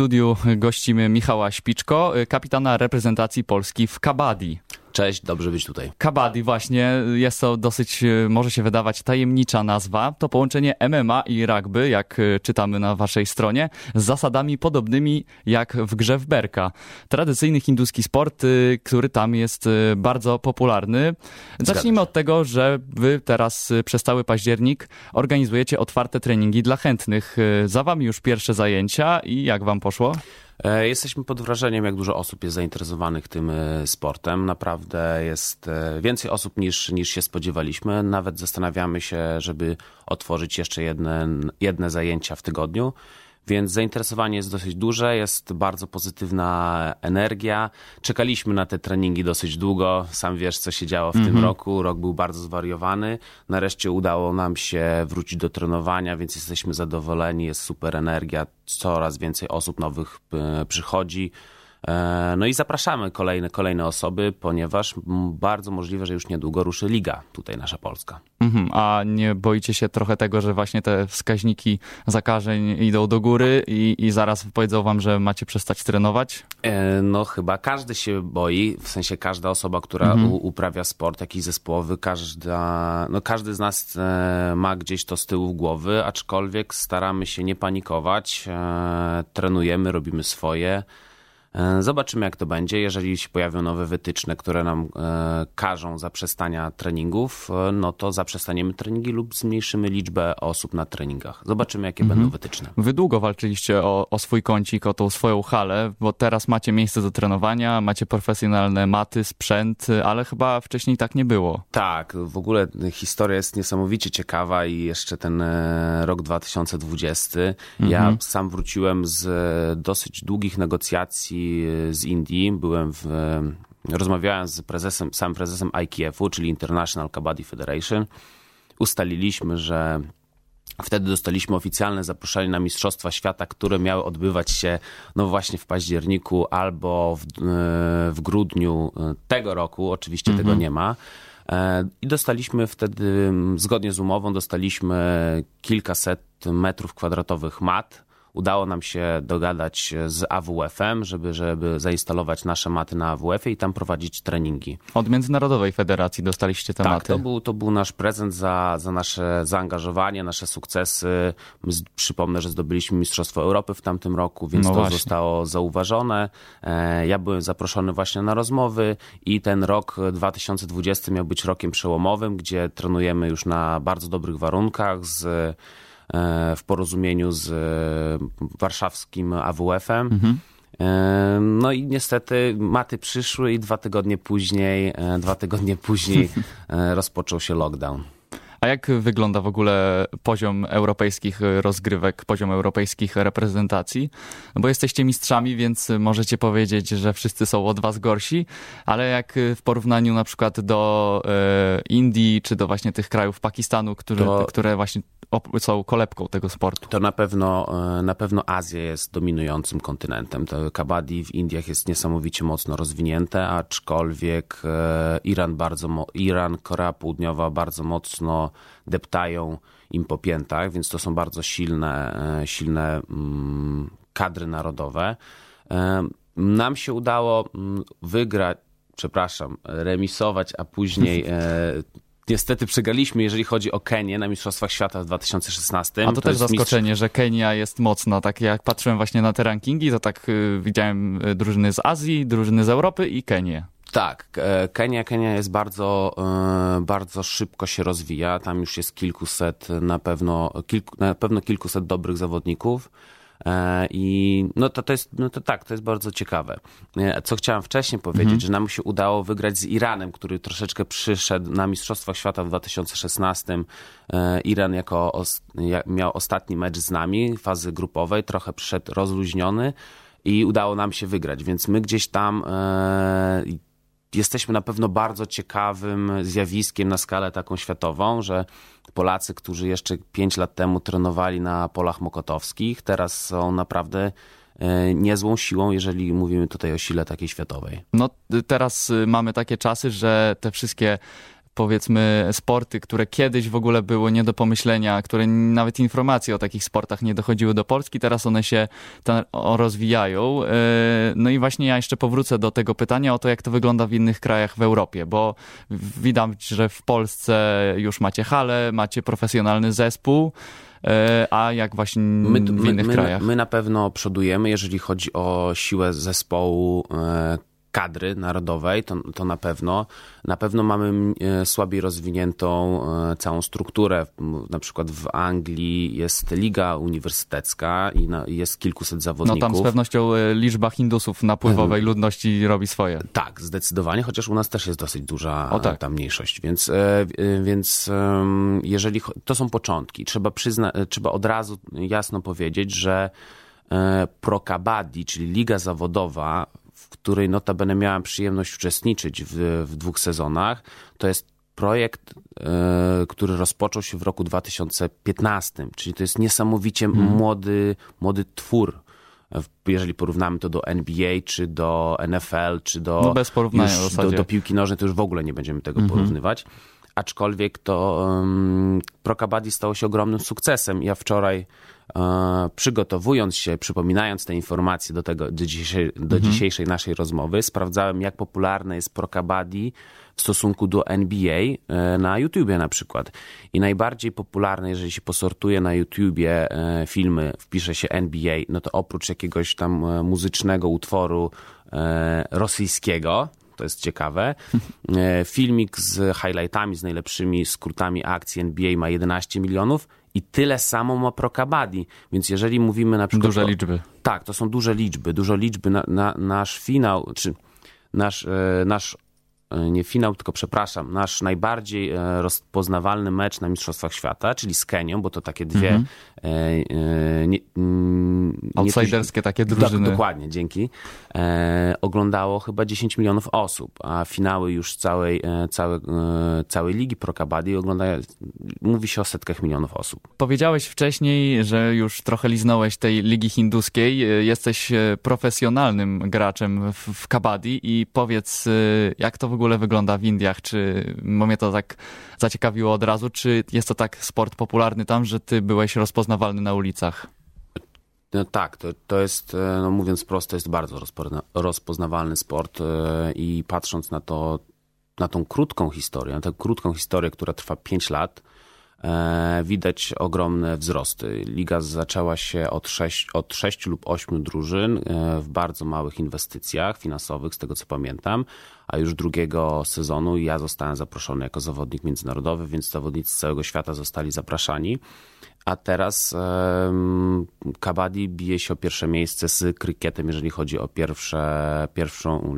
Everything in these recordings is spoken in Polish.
studiu gościmy Michała Śpiczko, kapitana reprezentacji Polski w kabaddi. Cześć, dobrze być tutaj. Kabaddi właśnie, jest to dosyć, e, może się wydawać, tajemnicza nazwa. To połączenie MMA i rugby, jak e, czytamy na waszej stronie, z zasadami podobnymi jak w grze w berka. Tradycyjny hinduski sport, e, który tam jest bardzo popularny. Zacznijmy od tego, że wy teraz przez cały październik organizujecie otwarte treningi dla chętnych. Za wami już pierwsze zajęcia i jak wam poszło? E, jesteśmy pod wrażeniem, jak dużo osób jest zainteresowanych tym e, sportem. Naprawdę jest e, więcej osób niż, niż się spodziewaliśmy. Nawet zastanawiamy się, żeby otworzyć jeszcze jedne, jedne zajęcia w tygodniu. Więc zainteresowanie jest dosyć duże, jest bardzo pozytywna energia. Czekaliśmy na te treningi dosyć długo. Sam wiesz, co się działo w mm -hmm. tym mhm. roku. Rok był bardzo zwariowany. Nareszcie udało nam się wrócić do trenowania, więc jesteśmy zadowoleni. Jest super energia. Coraz więcej osób nowych e, przychodzi. E, no i zapraszamy kolejne, kolejne osoby, ponieważ bardzo możliwe, że już niedługo ruszy liga tutaj nasza Polska. Mhm, a nie boicie się trochę tego, że właśnie te wskaźniki zakażeń idą do góry i, i zaraz powiedzą wam, że macie przestać trenować? E, no chyba każdy się boi, w sensie każda osoba, która mhm. uprawia sport jakiś zespołowy, każda, no każdy z nas e, ma gdzieś to z tyłu głowy, aczkolwiek staramy się nie panikować, trenujemy, robimy swoje. E, zobaczymy, jak to będzie. Jeżeli się pojawią nowe wytyczne, które nam e, każą zaprzestania treningów, e, no to zaprzestaniemy treningi lub zmniejszymy liczbę osób na treningach. Zobaczymy, jakie mhm. będą wytyczne. Wy długo walczyliście o, o swój kącik, o tą swoją halę, bo teraz macie miejsce do trenowania, macie profesjonalne maty, sprzęt, ale chyba wcześniej tak nie było. Tak, w ogóle historia jest niesamowicie ciekawa i jeszcze ten rok 2020. Mhm. Ja sam wróciłem z dosyć długich negocjacji z Indii. Byłem w, rozmawiałem z prezesem, samym prezesem IKF-u, czyli International Kabaddi Federation. Ustaliliśmy, że Wtedy dostaliśmy oficjalne zaproszenie na Mistrzostwa Świata, które miały odbywać się no właśnie w październiku albo w, w grudniu tego roku. Oczywiście tego mhm. nie ma. E, I dostaliśmy wtedy, zgodnie z umową, dostaliśmy kilkaset metrów kwadratowych mat udało nam się dogadać z AWF-em, żeby, żeby zainstalować nasze maty na AWF-ie i tam prowadzić treningi. Od Międzynarodowej Federacji dostaliście te tak, maty? Tak, to był, to był nasz prezent za, za nasze zaangażowanie, nasze sukcesy. My, przypomnę, że zdobyliśmy Mistrzostwo Europy w tamtym roku, więc no to właśnie. zostało zauważone. E, ja byłem zaproszony właśnie na rozmowy i ten rok 2020 miał być rokiem przełomowym, gdzie trenujemy już na bardzo dobrych warunkach z w porozumieniu z e, warszawskim AWF-em. Mhm. E, no i niestety maty przyszły i dwa tygodnie później, dwa tygodnie później rozpoczął się lockdown. A jak wygląda w ogóle poziom europejskich rozgrywek, poziom europejskich reprezentacji? Bo jesteście mistrzami, więc możecie powiedzieć, że wszyscy są od was gorsi, ale jak w porównaniu na przykład do e, Indii, czy do właśnie tych krajów Pakistanu, które, to, które właśnie są kolebką tego sportu? To na pewno, e, na pewno Azja jest dominującym kontynentem. To kabaddi w Indiach jest niesamowicie mocno rozwinięte, aczkolwiek e, Iran bardzo, Iran, Korea Południowa bardzo mocno deptają im po piętach, więc to są bardzo silne, e, silne mm, kadry narodowe. E, nam się udało mm, wygrać, przepraszam, remisować, a później e, niestety przegraliśmy, jeżeli chodzi o Kenię na Mistrzostwach Świata w 2016. A to, to też zaskoczenie, mistrz... że Kenia jest mocna. Tak jak patrzyłem właśnie na te rankingi, to tak widziałem drużyny z Azji, drużyny z Europy i Kenię. Tak, e, Kenia, Kenia jest bardzo, e, bardzo szybko się rozwija. Tam już jest kilkuset, na pewno, kilku, na pewno kilkuset dobrych zawodników. E, I no to, to jest, no to tak, to jest bardzo ciekawe. Co chciałem wcześniej powiedzieć, mhm. że nam się udało wygrać z Iranem, który troszeczkę przyszedł na Mistrzostwach Świata w 2016. Iran jako miał ostatni mecz z nami, fazy grupowej, trochę przyszedł rozluźniony i udało nam się wygrać, więc my gdzieś tam jesteśmy na pewno bardzo ciekawym zjawiskiem na skalę taką światową, że Polacy, którzy jeszcze 5 lat temu trenowali na polach mokotowskich, teraz są naprawdę e, niezłą siłą, jeżeli mówimy tutaj o sile takiej światowej. No teraz y, mamy takie czasy, że te wszystkie powiedzmy sporty, które kiedyś w ogóle były nie do pomyślenia, które nawet informacje o takich sportach nie dochodziły do Polski, teraz one się rozwijają. E, no i właśnie ja jeszcze powrócę do tego pytania o to, jak to wygląda w innych krajach w Europie, bo widać, że w Polsce już macie halę, macie profesjonalny zespół, e, a jak właśnie my, w innych my, krajach? My na pewno przodujemy, jeżeli chodzi o siłę zespołu, e, kadry narodowej, to, to na pewno. Na pewno mamy e, słabiej rozwiniętą e, całą strukturę. Na przykład w Anglii jest liga uniwersytecka i jest kilkuset zawodników. No tam z pewnością e, liczba Hindusów napływowej ludności robi swoje. Tak, zdecydowanie, chociaż u nas też jest dosyć duża o, tak. ta mniejszość. Więc, więc jeżeli to są początki, trzeba, przyzna, trzeba od razu jasno powiedzieć, że Pro Kabaddi, czyli liga zawodowa której notabene miałem przyjemność uczestniczyć w, w dwóch sezonach, to jest projekt, e, który rozpoczął się w roku 2015, czyli to jest niesamowicie hmm. młody, młody twór jeżeli porównamy to do NBA, czy do NFL, czy do, no bez porównania już, do, do, piłki nożnej, to już w ogóle nie będziemy tego mhm. porównywać. Aczkolwiek to um, Pro Kabaddi stało się ogromnym sukcesem. Ja wczoraj E, przygotowując się, przypominając te informacje do, tego, do, dzisiejszej, do mhm. dzisiejszej naszej rozmowy, sprawdzałem, jak popularne jest Pro Kabaddi w stosunku do NBA e, na YouTubie na przykład. I najbardziej popularne, jeżeli się posortuje na YouTubie e, filmy, wpisze się NBA, no to oprócz jakiegoś tam muzycznego utworu rosyjskiego, to jest ciekawe. Filmik z highlightami, z najlepszymi skrótami akcji NBA ma 11 milionów i tyle samo ma Pro Kabaddi. Więc jeżeli mówimy na przykład... Duże o, liczby. Tak, to są duże liczby. Dużo liczby. Na, na, nasz finał, czy nasz, e, nasz E, nie finał, tylko przepraszam, nasz najbardziej e, rozpoznawalny mecz na Mistrzostwach Świata, czyli z Kenią, bo to takie dwie mm -hmm. nie, mm, outsiderskie takie drużyny. Tak, dokładnie, dzięki. E, oglądało chyba 10 milionów osób, a finały już całej, całej, całej ligi Pro Kabaddi oglądają, mówi się o setkach milionów osób. Powiedziałeś wcześniej, że już trochę liznąłeś tej ligi hinduskiej, jesteś profesjonalnym graczem w, w kabaddi i powiedz, jak to w ogóle wygląda w Indiach? Czy mnie to tak zaciekawiło od razu? Czy jest to tak sport popularny tam, że ty byłeś rozpoznawalny na ulicach? No tak, to, to jest, e, no mówiąc prosto, jest bardzo rozpoznawalny sport e, i patrząc na to, na tą krótką historię, na tę krótką historię, która trwa 5 lat, widać ogromne wzrosty. Liga zaczęła się od 6, od 6 lub 8 drużyn e, w bardzo małych inwestycjach finansowych, z tego co pamiętam, a już drugiego sezonu ja zostałem zaproszony jako zawodnik międzynarodowy, więc zawodnicy z całego świata zostali zapraszani a teraz um, Kabaddi bije się o pierwsze miejsce z krykietem, jeżeli chodzi o pierwsze, pierwszą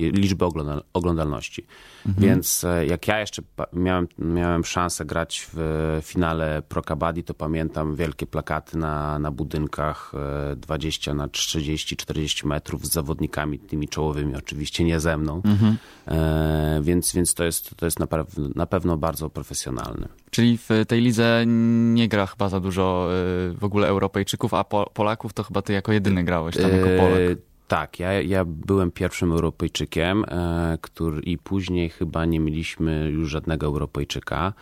y, liczbę oglądal oglądalności. Mhm. Więc e, jak ja jeszcze miałem, miałem szansę grać w finale Pro Kabaddi, to pamiętam wielkie plakaty na, na budynkach 20 e, na 30, 40 metrów z zawodnikami tymi czołowymi, oczywiście nie ze mną. Mhm. E, więc więc to jest, to jest na, na pewno bardzo profesjonalne. Czyli w tej lidze nie gra chyba za dużo y, w ogóle Europejczyków, a Polaków to chyba ty jako jedyny grałeś tam jako e, Polak. Tak, ja, ja byłem pierwszym Europejczykiem, e, który i później chyba nie mieliśmy już żadnego Europejczyka.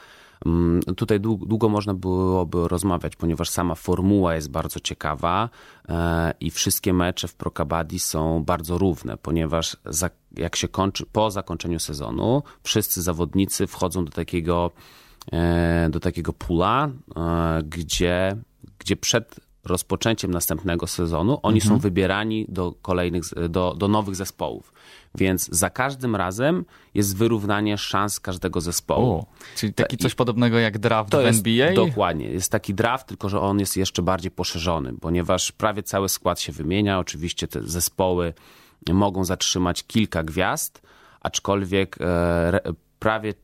Mm, tutaj długo można byłoby rozmawiać, ponieważ sama formuła jest bardzo ciekawa e, i wszystkie mecze w Pro Kabaddi są bardzo równe, ponieważ jak się kończy, po zakończeniu sezonu wszyscy zawodnicy wchodzą do takiego do takiego pula, e, gdzie, gdzie przed rozpoczęciem następnego sezonu oni mhm. są wybierani do kolejnych, do, do nowych zespołów. Więc za każdym razem jest wyrównanie szans każdego zespołu. O, czyli taki coś podobnego jak draft to w jest, NBA? Dokładnie. Jest taki draft, tylko że on jest jeszcze bardziej poszerzony, ponieważ prawie cały skład się wymienia. Oczywiście te zespoły mogą zatrzymać kilka gwiazd, aczkolwiek e, prawie,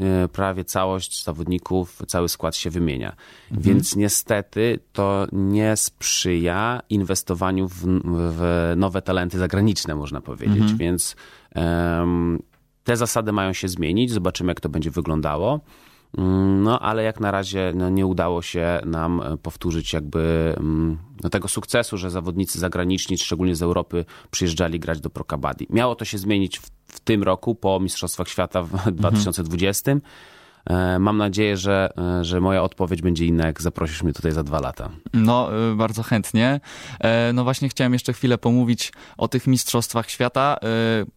e, prawie całość zawodników, cały skład się wymienia. Mhm. Więc niestety to nie sprzyja inwestowaniu w, w nowe talenty zagraniczne, można powiedzieć. Mhm. Więc um, te zasady mają się zmienić. Zobaczymy, jak to będzie wyglądało. Mm, no, ale jak na razie no, nie udało się nam e, powtórzyć jakby mm, no, tego sukcesu, że zawodnicy zagraniczni, szczególnie z Europy, przyjeżdżali grać do Pro Kabaddi. Miało to się zmienić w, w tym roku, po Mistrzostwach Świata w mhm. 2020. E, mam nadzieję, że, e, że moja odpowiedź będzie inna, jak zaprosisz mnie tutaj za dwa lata. No, bardzo chętnie. No właśnie chciałem jeszcze chwilę pomówić o tych Mistrzostwach Świata,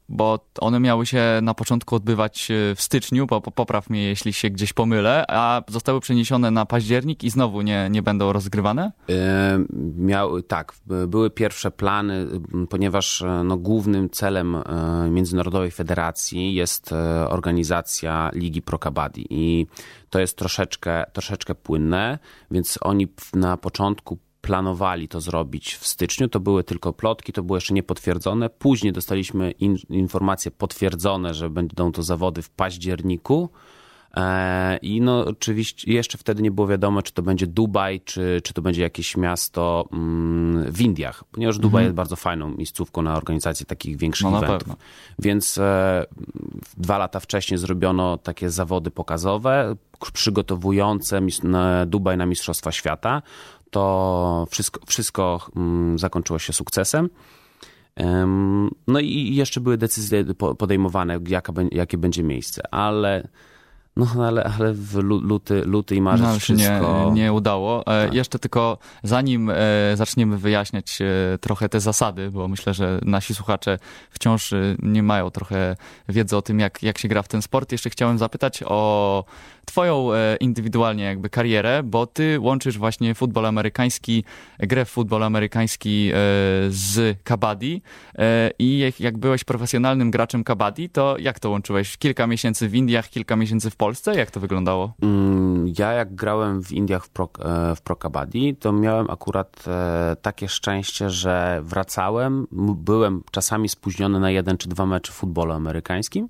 bo one miały się na początku odbywać w styczniu, popraw mnie, jeśli się gdzieś pomylę, a zostały przeniesione na październik i znowu nie, nie będą rozgrywane? Miał, tak, były pierwsze plany, ponieważ no, głównym celem Międzynarodowej Federacji jest organizacja Ligi Pro Kabaddi i to jest troszeczkę, troszeczkę płynne, więc oni na początku planowali to zrobić w styczniu. To były tylko plotki, to było jeszcze niepotwierdzone. Później dostaliśmy in, informacje potwierdzone, że będą to zawody w październiku. E, I no oczywiście jeszcze wtedy nie było wiadomo, czy to będzie Dubaj, czy, czy to będzie jakieś miasto mm, w Indiach, ponieważ Dubaj mhm. jest bardzo fajną miejscówką na organizację takich większych no, eventów. Więc e, dwa lata wcześniej zrobiono takie zawody pokazowe, przygotowujące Dubaj na Mistrzostwa Świata. To wszystko, wszystko mm, zakończyło się sukcesem. No i jeszcze były decyzje podejmowane, jaka, jakie będzie miejsce, ale no ale, ale w luty, luty i marzec no, wszystko... Nie, nie udało. E, tak. Jeszcze tylko zanim e, zaczniemy wyjaśniać e, trochę te zasady, bo myślę, że nasi słuchacze wciąż nie mają trochę wiedzy o tym, jak, jak się gra w ten sport, jeszcze chciałem zapytać o twoją indywidualnie jakby karierę, bo ty łączysz właśnie futbol amerykański, grę w futbol amerykański z kabaddi i jak, byłeś profesjonalnym graczem kabaddi, to jak to łączyłeś? Kilka miesięcy w Indiach, kilka miesięcy w Polsce? Jak to wyglądało? Mm, ja jak grałem w Indiach w Pro, e, w Pro to miałem akurat e, takie szczęście, że wracałem, byłem czasami spóźniony na jeden czy dwa mecze w futbolu amerykańskim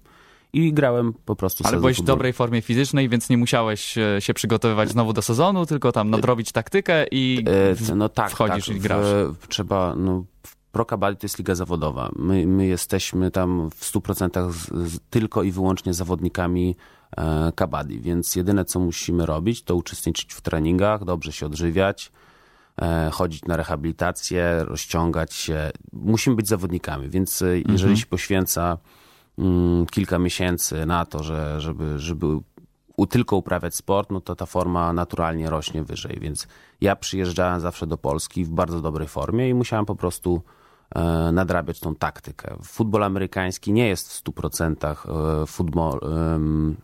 i grałem po prostu Ale byłeś w dobrej formie fizycznej, więc nie musiałeś e, się przygotowywać znowu do sezonu, tylko tam nadrobić taktykę i no tak, wchodzisz tak, i grasz. W, trzeba, no, Pro Kabaddi to jest liga zawodowa. My, my jesteśmy tam w 100% z, z, tylko i wyłącznie zawodnikami E, kabaddi. Więc jedyne, co musimy robić, to uczestniczyć w treningach, dobrze się odżywiać, e, chodzić na rehabilitację, rozciągać się. Musimy być zawodnikami, więc e, jeżeli mhm. się poświęca kilka miesięcy na to, że, żeby, żeby tylko uprawiać sport, no to ta forma naturalnie rośnie wyżej. Więc ja przyjeżdżałem zawsze do Polski w bardzo dobrej formie i musiałem po prostu nadrabiać tą taktykę. Futbol amerykański nie jest w 100% e, futbol,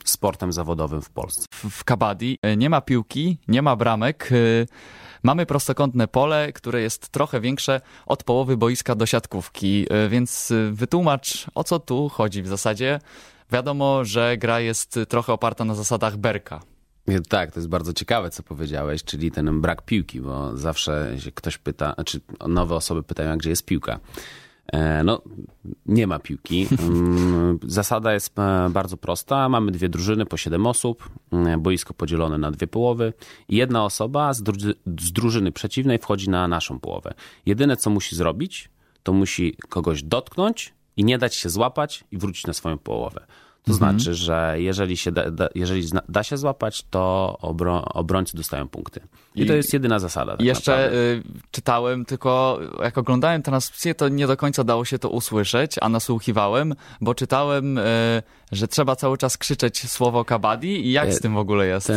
sportem zawodowym w Polsce. W kabaddi e, nie ma piłki, nie ma bramek. Mamy prostokątne pole, które jest trochę większe od połowy boiska do siatkówki, więc wytłumacz o co tu chodzi w zasadzie. Wiadomo, że gra jest trochę oparta na zasadach Berka. Tak, to jest bardzo ciekawe, co powiedziałeś, czyli ten brak piłki, bo zawsze się ktoś pyta, znaczy nowe osoby pytają, gdzie jest piłka. E, no, nie ma piłki. Mm, zasada jest e, bardzo prosta. Mamy dwie drużyny po siedem osób, e, boisko podzielone na dwie połowy. Jedna osoba z, z drużyny przeciwnej wchodzi na naszą połowę. Jedyne, co musi zrobić, to musi kogoś dotknąć i nie dać się złapać i wrócić na swoją połowę. To mhm. znaczy, że jeżeli, się da, da, jeżeli da się złapać, to obro, obrońcy dostają punkty. I, I to jest jedyna zasada. Tak jeszcze y, czytałem, tylko jak oglądałem transmisję, to nie do końca dało się to usłyszeć, a nasłuchiwałem, bo czytałem, y, że trzeba cały czas krzyczeć słowo kabadi i jak z e, tym w ogóle jest?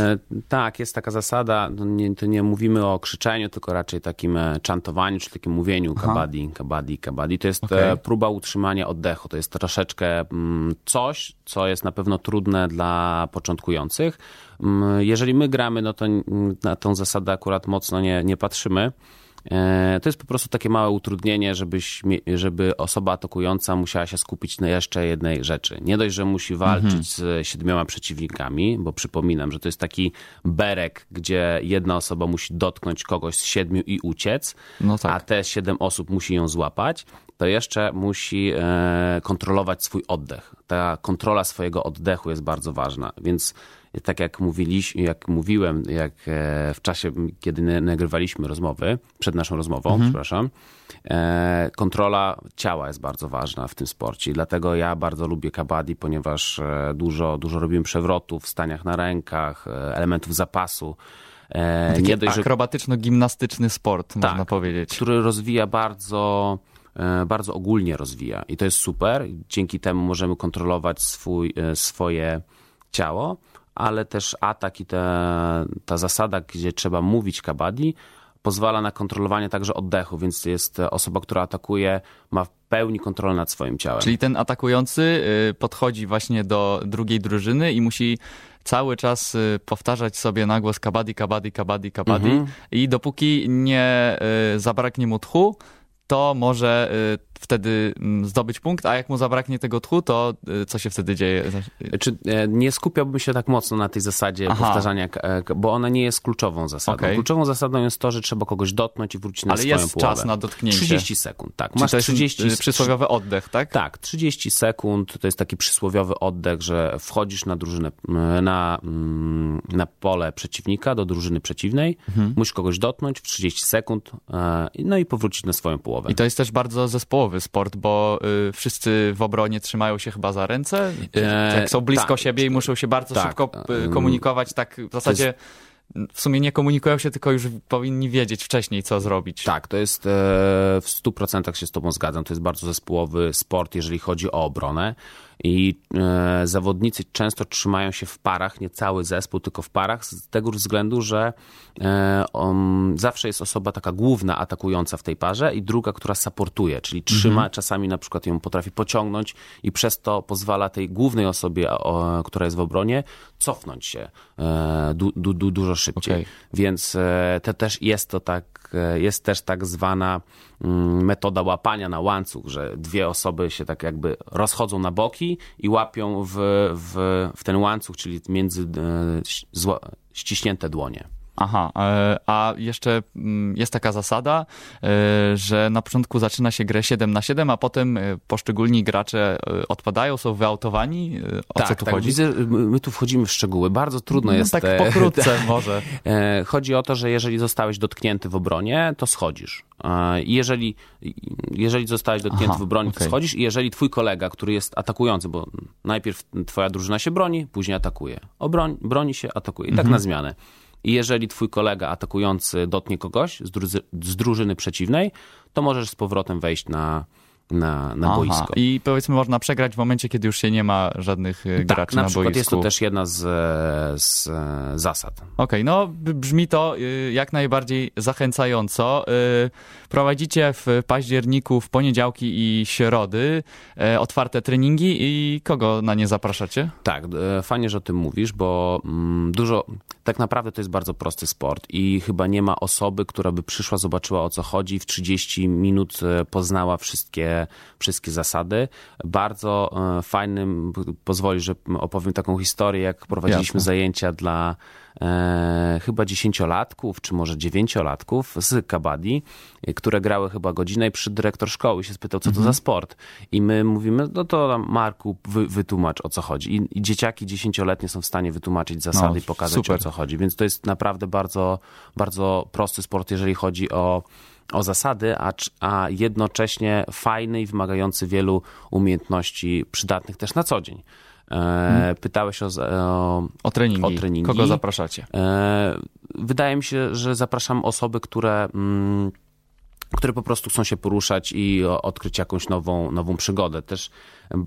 Tak, jest taka zasada, no nie, to nie mówimy o krzyczeniu, tylko raczej takim e, czantowaniu, czy takim mówieniu kabadi, kabadi, kabadi. To jest e, okay. próba utrzymania oddechu, to jest troszeczkę mm, coś, co jest na pewno trudne dla początkujących. Mm, jeżeli my gramy, no to na tą zasadę akurat mocno nie, nie patrzymy. E, to jest po prostu takie małe utrudnienie, żebyś, żeby osoba atakująca musiała się skupić na jeszcze jednej rzeczy. Nie dość, że musi walczyć mhm. z siedmioma przeciwnikami, bo przypominam, że to jest taki berek, gdzie jedna osoba musi dotknąć kogoś z siedmiu i uciec, no tak. a te siedem osób musi ją złapać, to jeszcze musi e, kontrolować swój oddech. Ta kontrola swojego oddechu jest bardzo ważna, więc tak jak mówiliśmy, jak mówiłem, jak e, w czasie, kiedy nagrywaliśmy rozmowy, przed naszą rozmową, mhm. przepraszam, e, kontrola ciała jest bardzo ważna w tym sporcie. Dlatego ja bardzo lubię kabaddi, ponieważ e, dużo, dużo robimy przewrotów w staniach na rękach, elementów zapasu. Taki nie dość, akrobatyczno-gimnastyczny sport, tak, można powiedzieć. Który rozwija bardzo bardzo ogólnie rozwija i to jest super. Dzięki temu możemy kontrolować swój, swoje ciało, ale też atak i ta, ta zasada, gdzie trzeba mówić kabaddi, pozwala na kontrolowanie także oddechu, więc jest osoba, która atakuje, ma w pełni kontrolę nad swoim ciałem. Czyli ten atakujący y, podchodzi właśnie do drugiej drużyny i musi cały czas y, powtarzać sobie na głos kabaddi, kabaddi, kabaddi, kabaddi mhm. i dopóki nie y, zabraknie mu tchu, to może wtedy mm, zdobyć punkt, a jak mu zabraknie tego tchu, to y, co się wtedy dzieje? Czy e, nie skupiałbym się tak mocno na tej zasadzie Aha. powtarzania, bo ona nie jest kluczową zasadą. Okay. Kluczową zasadą jest to, że trzeba kogoś dotknąć i wrócić na Ale swoją jest połowę. czas na dotknięcie. 30 sekund, tak. Masz to jest 30 y, przysłowiowy oddech, tak? Tak, 30 sekund to jest taki przysłowiowy oddech, że wchodzisz na drużynę, na, na pole przeciwnika, do drużyny przeciwnej, mhm. musisz kogoś dotknąć w 30 sekund, e, no i powrócić na swoją połowę. I to jest też bardzo zespołowy sport, bo y, wszyscy w obronie trzymają się chyba za ręce, jak są blisko tak, siebie i muszą się bardzo tak, szybko y, komunikować, tak w zasadzie w sumie nie komunikują się, tylko już powinni wiedzieć wcześniej, co zrobić. Tak, to jest e, w 100% się z Tobą zgadzam. To jest bardzo zespołowy sport, jeżeli chodzi o obronę i e, zawodnicy często trzymają się w parach, nie cały zespół, tylko w parach, z tego względu, że e, on, zawsze jest osoba taka główna atakująca w tej parze i druga, która supportuje, czyli trzyma, mhm. czasami na przykład ją potrafi pociągnąć i przez to pozwala tej głównej osobie, o, która jest w obronie, cofnąć się e, du, du, du, dużo szybciej. Okay. Więc te też jest to tak, jest też tak zwana mm, metoda łapania na łańcuch, że dwie osoby się tak jakby rozchodzą na boki i łapią w, w, w ten łańcuch, czyli między e, ściśnięte dłonie. Aha, e, a jeszcze mm, jest taka zasada, e, że na początku zaczyna się grę 7 na 7, a potem poszczególni gracze odpadają, są wyautowani. O tak, co tu tak, chodzi? Widzę, my tu wchodzimy w szczegóły. Bardzo trudno no, jest. Tak pokrótce może. Chodzi o to, że jeżeli zostałeś dotknięty w obronie, to schodzisz. Jeżeli, jeżeli zostałeś dotknięty Aha, w obronie, okay. to schodzisz i jeżeli twój kolega, który jest atakujący, bo najpierw twoja drużyna się broni, później atakuje. Obroń, broni się, atakuje. I tak mhm. na zmianę. I jeżeli twój kolega atakujący dotknie kogoś z, druzy, z drużyny przeciwnej, to możesz z powrotem wejść na, na, na Aha, boisko. I powiedzmy można przegrać w momencie, kiedy już się nie ma żadnych e, tak, graczy na, na przykład boisku. jest to też jedna z, e, z e, zasad. Okej, okay, no brzmi to jak najbardziej zachęcająco. Prowadzicie w październiku w poniedziałki i środy otwarte treningi i kogo na nie zapraszacie? Tak, fajnie, że o tym mówisz, bo mm, dużo, tak naprawdę to jest bardzo prosty sport i chyba nie ma osoby, która by przyszła, zobaczyła o co chodzi, w 30 minut poznała wszystkie wszystkie, zasady. Bardzo e, fajnym, pozwoli, że opowiem taką historię, jak prowadziliśmy Jasne. zajęcia dla e, chyba dziesięciolatków, czy może dziewięciolatków z kabaddi, które grały chyba godzinę i przy dyrektor szkoły się spytał, co to mhm. za sport. I my mówimy, no to Marku, wy, wytłumacz o co chodzi. I, I, dzieciaki dziesięcioletnie są w stanie wytłumaczyć zasady no, i pokazać super. o co chodzi. Więc to jest naprawdę bardzo, bardzo prosty sport, jeżeli chodzi o o zasady, a, a jednocześnie fajny i wymagający wielu umiejętności przydatnych też na co dzień. E, hmm. Pytałeś o, o, o, treningi. o, treningi. Kogo zapraszacie? E, wydaje mi się, że zapraszam osoby, które. Mm, które po prostu chcą się poruszać i odkryć jakąś nową, nową przygodę. Też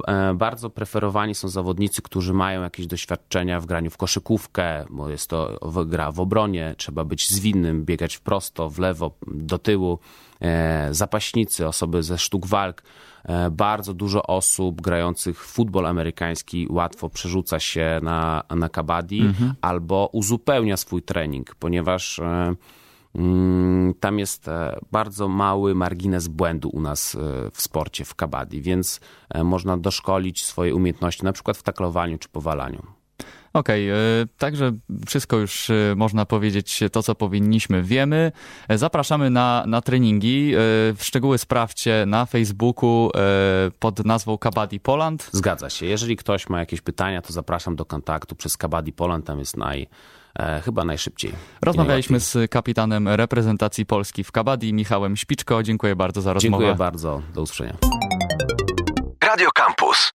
e, bardzo preferowani są zawodnicy, którzy mają jakieś doświadczenia w graniu w koszykówkę, bo jest to gra w obronie, trzeba być zwinnym, biegać w prosto, w lewo, do tyłu. E, zapaśnicy, osoby ze sztuk walk. E, bardzo dużo osób grających w futbol amerykański łatwo przerzuca się na, na kabaddi mhm. albo uzupełnia swój trening, ponieważ tam jest e, bardzo mały margines błędu u nas e, w sporcie, w kabaddi, więc e, można doszkolić swoje umiejętności, na przykład w taklowaniu czy powalaniu. Okej, okay, także wszystko już można powiedzieć, to co powinniśmy wiemy. Zapraszamy na, na treningi. Szczegóły sprawdźcie na Facebooku pod nazwą Kabaddi Poland. Zgadza się. Jeżeli ktoś ma jakieś pytania, to zapraszam do kontaktu przez Kabaddi Poland, tam jest naj e, chyba najszybciej. Rozmawialiśmy z kapitanem reprezentacji Polski w Kabaddi, Michałem Śpiczko. Dziękuję bardzo za rozmowę. Dziękuję bardzo. Do usłyszenia. Radio Campus.